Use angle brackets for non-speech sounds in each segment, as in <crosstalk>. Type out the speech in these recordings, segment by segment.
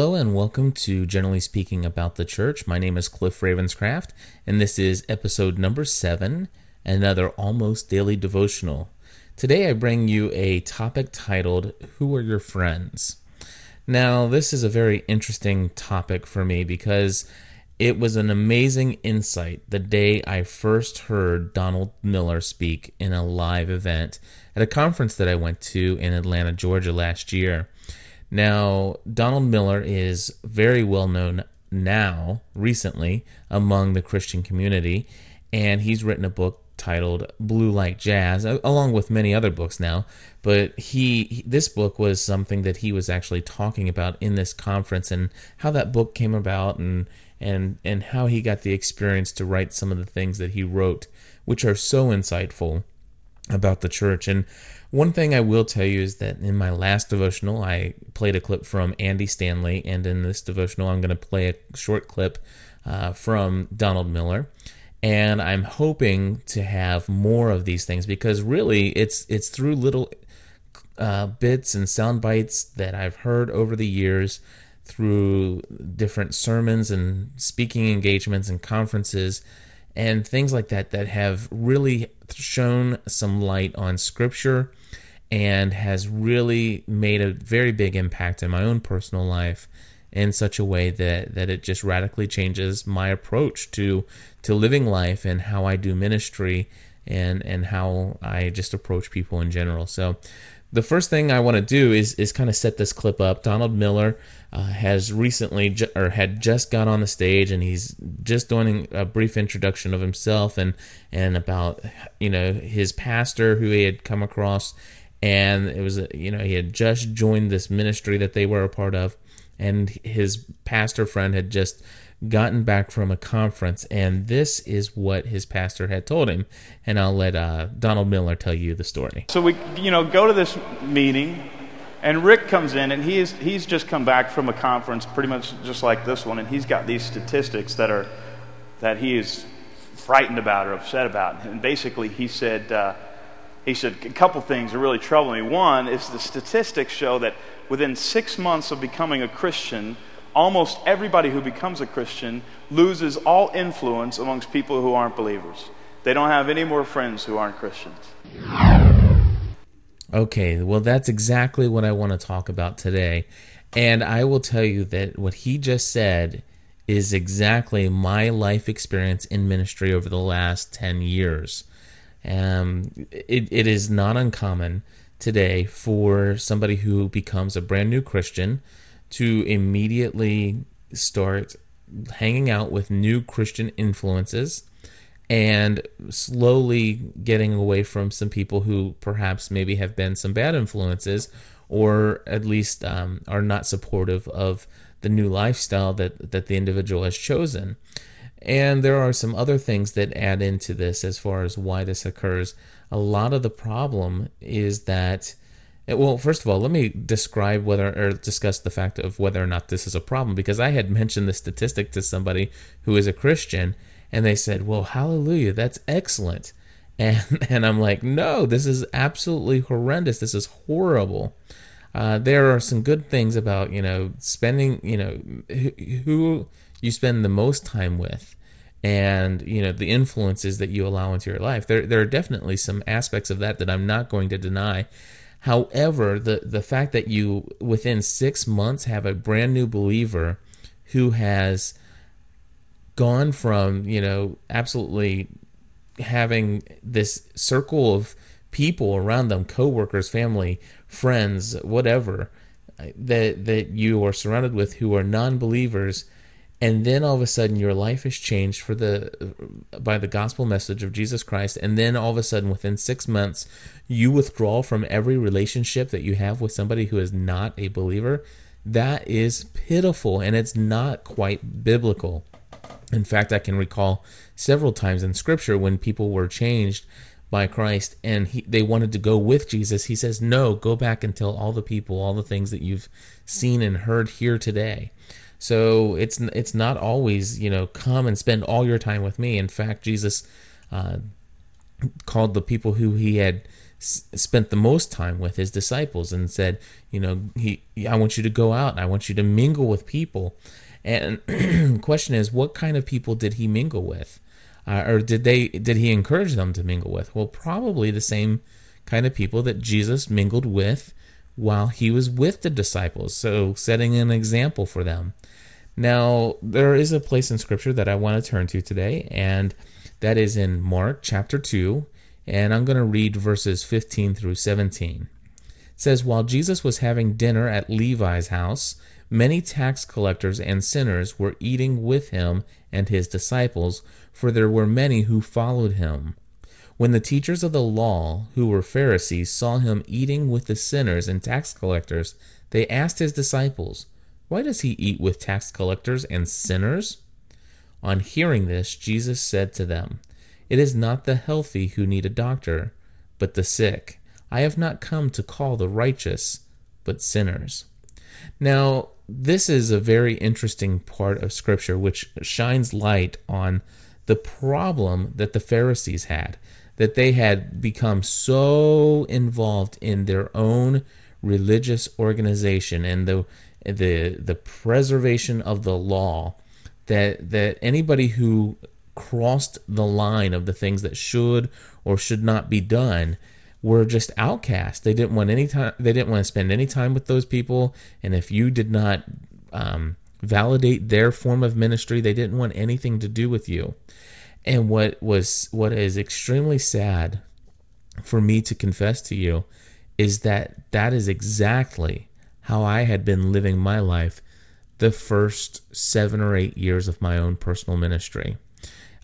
Hello and welcome to Generally Speaking About the Church. My name is Cliff Ravenscraft, and this is episode number seven, another almost daily devotional. Today I bring you a topic titled, Who Are Your Friends? Now, this is a very interesting topic for me because it was an amazing insight the day I first heard Donald Miller speak in a live event at a conference that I went to in Atlanta, Georgia last year. Now, Donald Miller is very well known now, recently, among the Christian community, and he's written a book titled Blue Like Jazz, along with many other books now. But he, this book was something that he was actually talking about in this conference, and how that book came about, and and and how he got the experience to write some of the things that he wrote, which are so insightful about the church. And one thing I will tell you is that in my last devotional, I played a clip from Andy Stanley, and in this devotional, I'm going to play a short clip uh, from Donald Miller. And I'm hoping to have more of these things because really, it's it's through little uh, bits and sound bites that I've heard over the years through different sermons and speaking engagements and conferences and things like that that have really shown some light on scripture and has really made a very big impact in my own personal life in such a way that that it just radically changes my approach to to living life and how I do ministry and and how I just approach people in general. So the first thing I want to do is is kind of set this clip up. Donald Miller uh, has recently ju- or had just got on the stage and he's just doing a brief introduction of himself and and about you know his pastor who he had come across and it was you know he had just joined this ministry that they were a part of and his pastor friend had just gotten back from a conference and this is what his pastor had told him. And i'll let uh, donald miller tell you the story. So we you know go to this meeting and rick comes in and he's he's just come back from a conference pretty much just like this one and he's got these statistics that are that he is frightened about or upset about. And basically he said uh, he said a couple things are really troubling me. One is the statistics show that within six months of becoming a Christian, almost everybody who becomes a Christian loses all influence amongst people who aren't believers. They don't have any more friends who aren't Christians. Okay, well, that's exactly what I want to talk about today. And I will tell you that what he just said is exactly my life experience in ministry over the last 10 years. Um, it, it is not uncommon today for somebody who becomes a brand new Christian to immediately start hanging out with new Christian influences and slowly getting away from some people who perhaps maybe have been some bad influences or at least um, are not supportive of the new lifestyle that, that the individual has chosen. And there are some other things that add into this as far as why this occurs. A lot of the problem is that, well, first of all, let me describe whether or discuss the fact of whether or not this is a problem because I had <laughs> mentioned the statistic to somebody who is a Christian and they said, well, hallelujah, that's excellent. <laughs> And, and I'm like, no, this is absolutely horrendous. This is horrible. Uh, there are some good things about, you know, spending, you know, who you spend the most time with and you know the influences that you allow into your life there there are definitely some aspects of that that I'm not going to deny however the the fact that you within 6 months have a brand new believer who has gone from you know absolutely having this circle of people around them coworkers family friends whatever uh, that that you are surrounded with who are non-believers and then all of a sudden your life is changed for the by the gospel message of Jesus Christ. And then all of a sudden within 6 months you withdraw from every relationship that you have with somebody who is not a believer. That is pitiful and it's not quite biblical. In fact i can recall several times in scripture when people were changed by Christ and he, they wanted to go with Jesus he says no go back and tell all the people all the things that you've seen and heard here today So it's it's not always you know come and spend all your time with me. In fact, Jesus uh, called the people who he had s- spent the most time with his disciples and said, you know, he I want you to go out. I want you to mingle with people. And <clears throat> the question is, what kind of people did he mingle with? Uh, or did they did he encourage them to mingle with? Well, probably the same kind of people that Jesus mingled with while he was with the disciples, so setting an example for them. Now, there is a place in scripture that I want to turn to today, and that is in Mark chapter 2, and I'm going to read verses 15 through 17. It says, While Jesus was having dinner at Levi's house, many tax collectors and sinners were eating with him and his disciples, for there were many who followed him. When the teachers of the law, who were Pharisees, saw him eating with the sinners and tax collectors, they asked his disciples, Why does he eat with tax collectors and sinners? On hearing this, Jesus said to them, It is not the healthy who need a doctor, but the sick. I have not come to call the righteous, but sinners. Now, this is a very interesting part of Scripture which shines light on the problem that the Pharisees had, that they had become so involved in their own religious organization and the the the preservation of the law that that anybody who crossed the line of the things that should or should not be done were just outcast. They didn't want any time. They didn't want to spend any time with those people. And if you did not um, validate their form of ministry, they didn't want anything to do with you. And what was what is extremely sad for me to confess to you is that that is exactly how I had been living my life the first seven or eight years of my own personal ministry.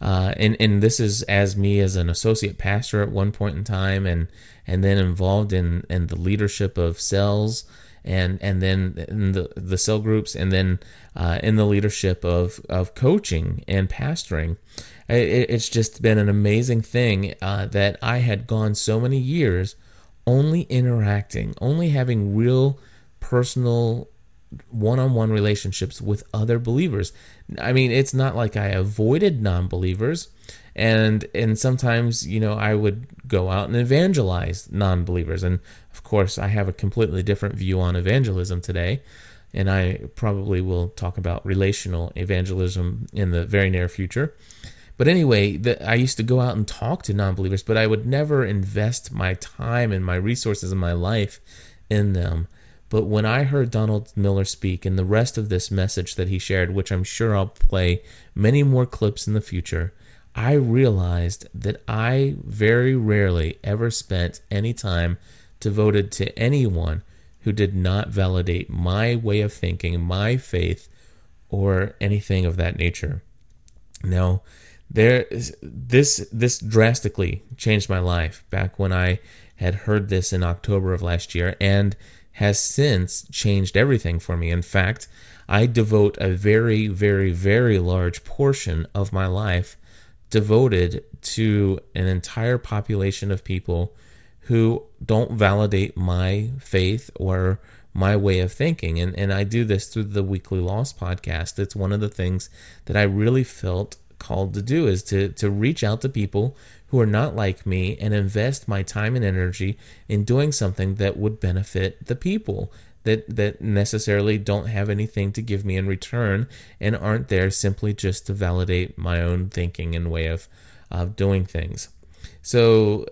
Uh, and and this is as me as an associate pastor at one point in time, and and then involved in in the leadership of cells, and and then in the the cell groups, and then uh, in the leadership of of coaching and pastoring. It, it's just been an amazing thing uh, that I had gone so many years only interacting, only having real personal one-on-one relationships with other believers. I mean, it's not like I avoided non-believers and and sometimes, you know, I would go out and evangelize non-believers and of course, I have a completely different view on evangelism today, and I probably will talk about relational evangelism in the very near future. But anyway, the, I used to go out and talk to non-believers, but I would never invest my time and my resources and my life in them. But when I heard Donald Miller speak and the rest of this message that he shared, which I'm sure I'll play many more clips in the future, I realized that I very rarely ever spent any time devoted to anyone who did not validate my way of thinking, my faith, or anything of that nature. Now, there this this drastically changed my life back when I had heard this in October of last year and has since changed everything for me. In fact, I devote a very, very, very large portion of my life devoted to an entire population of people who don't validate my faith or my way of thinking. And, and I do this through the Weekly Loss podcast. It's one of the things that I really felt called to do is to, to reach out to people who are not like me and invest my time and energy in doing something that would benefit the people that that necessarily don't have anything to give me in return and aren't there simply just to validate my own thinking and way of of doing things. So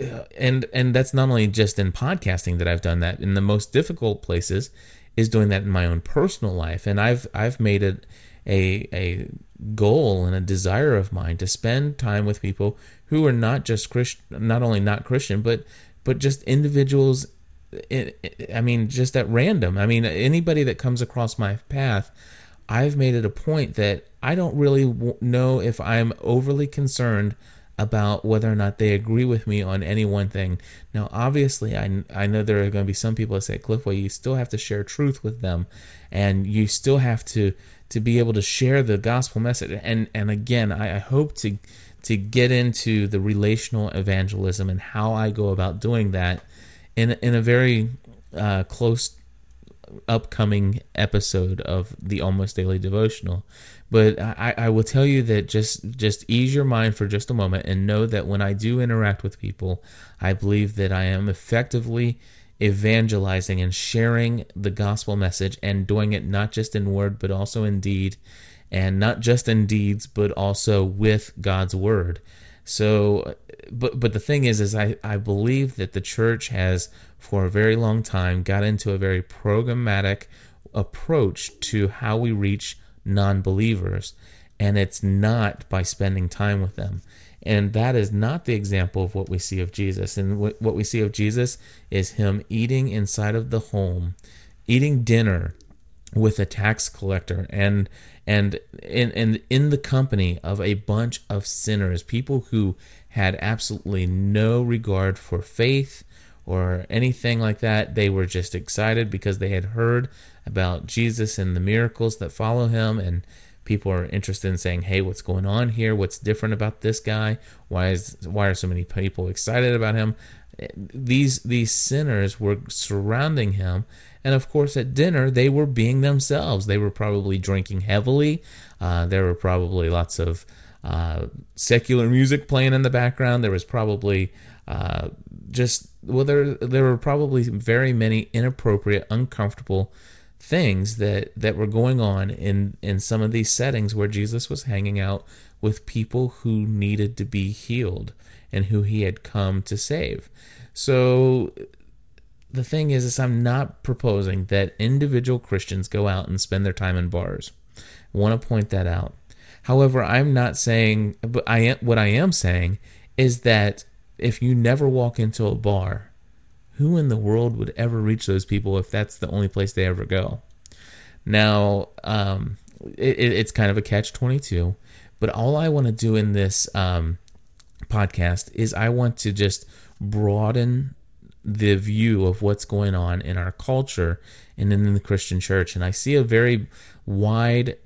uh, and and that's not only just in podcasting that I've done that in the most difficult places is doing that in my own personal life and I've I've made it a a goal and a desire of mine to spend time with people who are not just Christian, not only not Christian, but but just individuals. I mean, just at random. I mean, anybody that comes across my path, I've made it a point that I don't really know if I'm overly concerned about whether or not they agree with me on any one thing. Now, obviously, I, I know there are going to be some people that say, Cliff, well, you still have to share truth with them, and you still have to to be able to share the gospel message. And and again, I, I hope to to get into the relational evangelism and how I go about doing that in in a very uh, close upcoming episode of the Almost Daily Devotional. But I, I will tell you that just just ease your mind for just a moment and know that when I do interact with people, I believe that I am effectively evangelizing and sharing the gospel message and doing it not just in word but also in deed and not just in deeds but also with God's word. So but but the thing is is I, I believe that the church has for a very long time got into a very programmatic approach to how we reach non-believers and it's not by spending time with them and that is not the example of what we see of Jesus and what we see of Jesus is him eating inside of the home eating dinner with a tax collector and and in, in in the company of a bunch of sinners people who had absolutely no regard for faith or anything like that. They were just excited because they had heard about Jesus and the miracles that follow him and people are interested in saying, "Hey, what's going on here? What's different about this guy? Why is why are so many people excited about him?" These these sinners were surrounding him, and of course, at dinner they were being themselves. They were probably drinking heavily. Uh, there were probably lots of uh, secular music playing in the background. There was probably uh, just well, there there were probably very many inappropriate, uncomfortable things that that were going on in in some of these settings where Jesus was hanging out with people who needed to be healed and who he had come to save. So the thing is is I'm not proposing that individual Christians go out and spend their time in bars. I want to point that out. However, I'm not saying but I am what I am saying is that if you never walk into a bar, who in the world would ever reach those people if that's the only place they ever go? Now, um, it, it's kind of a catch 22, but all I want to do in this um, podcast is I want to just broaden the view of what's going on in our culture and in the Christian church. And I see a very wide,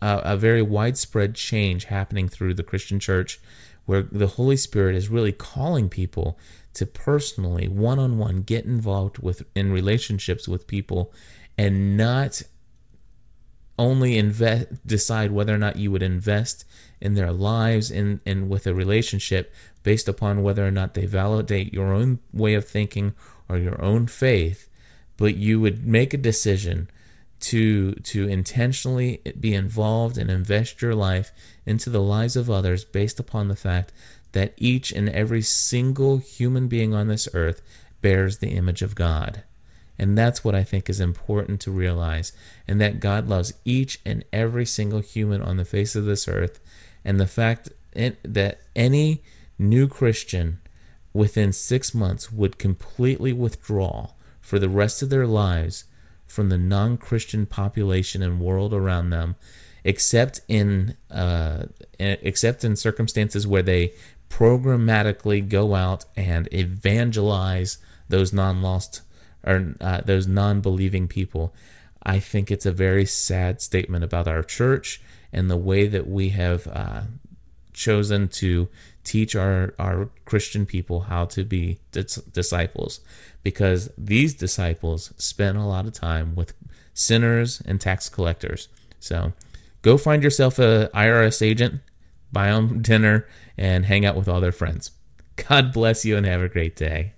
uh, a very widespread change happening through the Christian church where the Holy Spirit is really calling people to personally, one on one, get involved with in relationships with people and not only invest decide whether or not you would invest in their lives and, and with a relationship based upon whether or not they validate your own way of thinking or your own faith, but you would make a decision to to intentionally be involved and invest your life into the lives of others based upon the fact that each and every single human being on this earth bears the image of God. And that's what I think is important to realize and that God loves each and every single human on the face of this earth and the fact that any new Christian within 6 months would completely withdraw for the rest of their lives from the non Christian population and world around them, except in uh, except in circumstances where they programmatically go out and evangelize those non lost or uh, those non believing people. I think it's a very sad statement about our church and the way that we have uh, chosen to teach our, our Christian people how to be dis- disciples because these disciples spent a lot of time with sinners and tax collectors. So go find yourself a IRS agent, buy them dinner, and hang out with all their friends. God bless you and have a great day.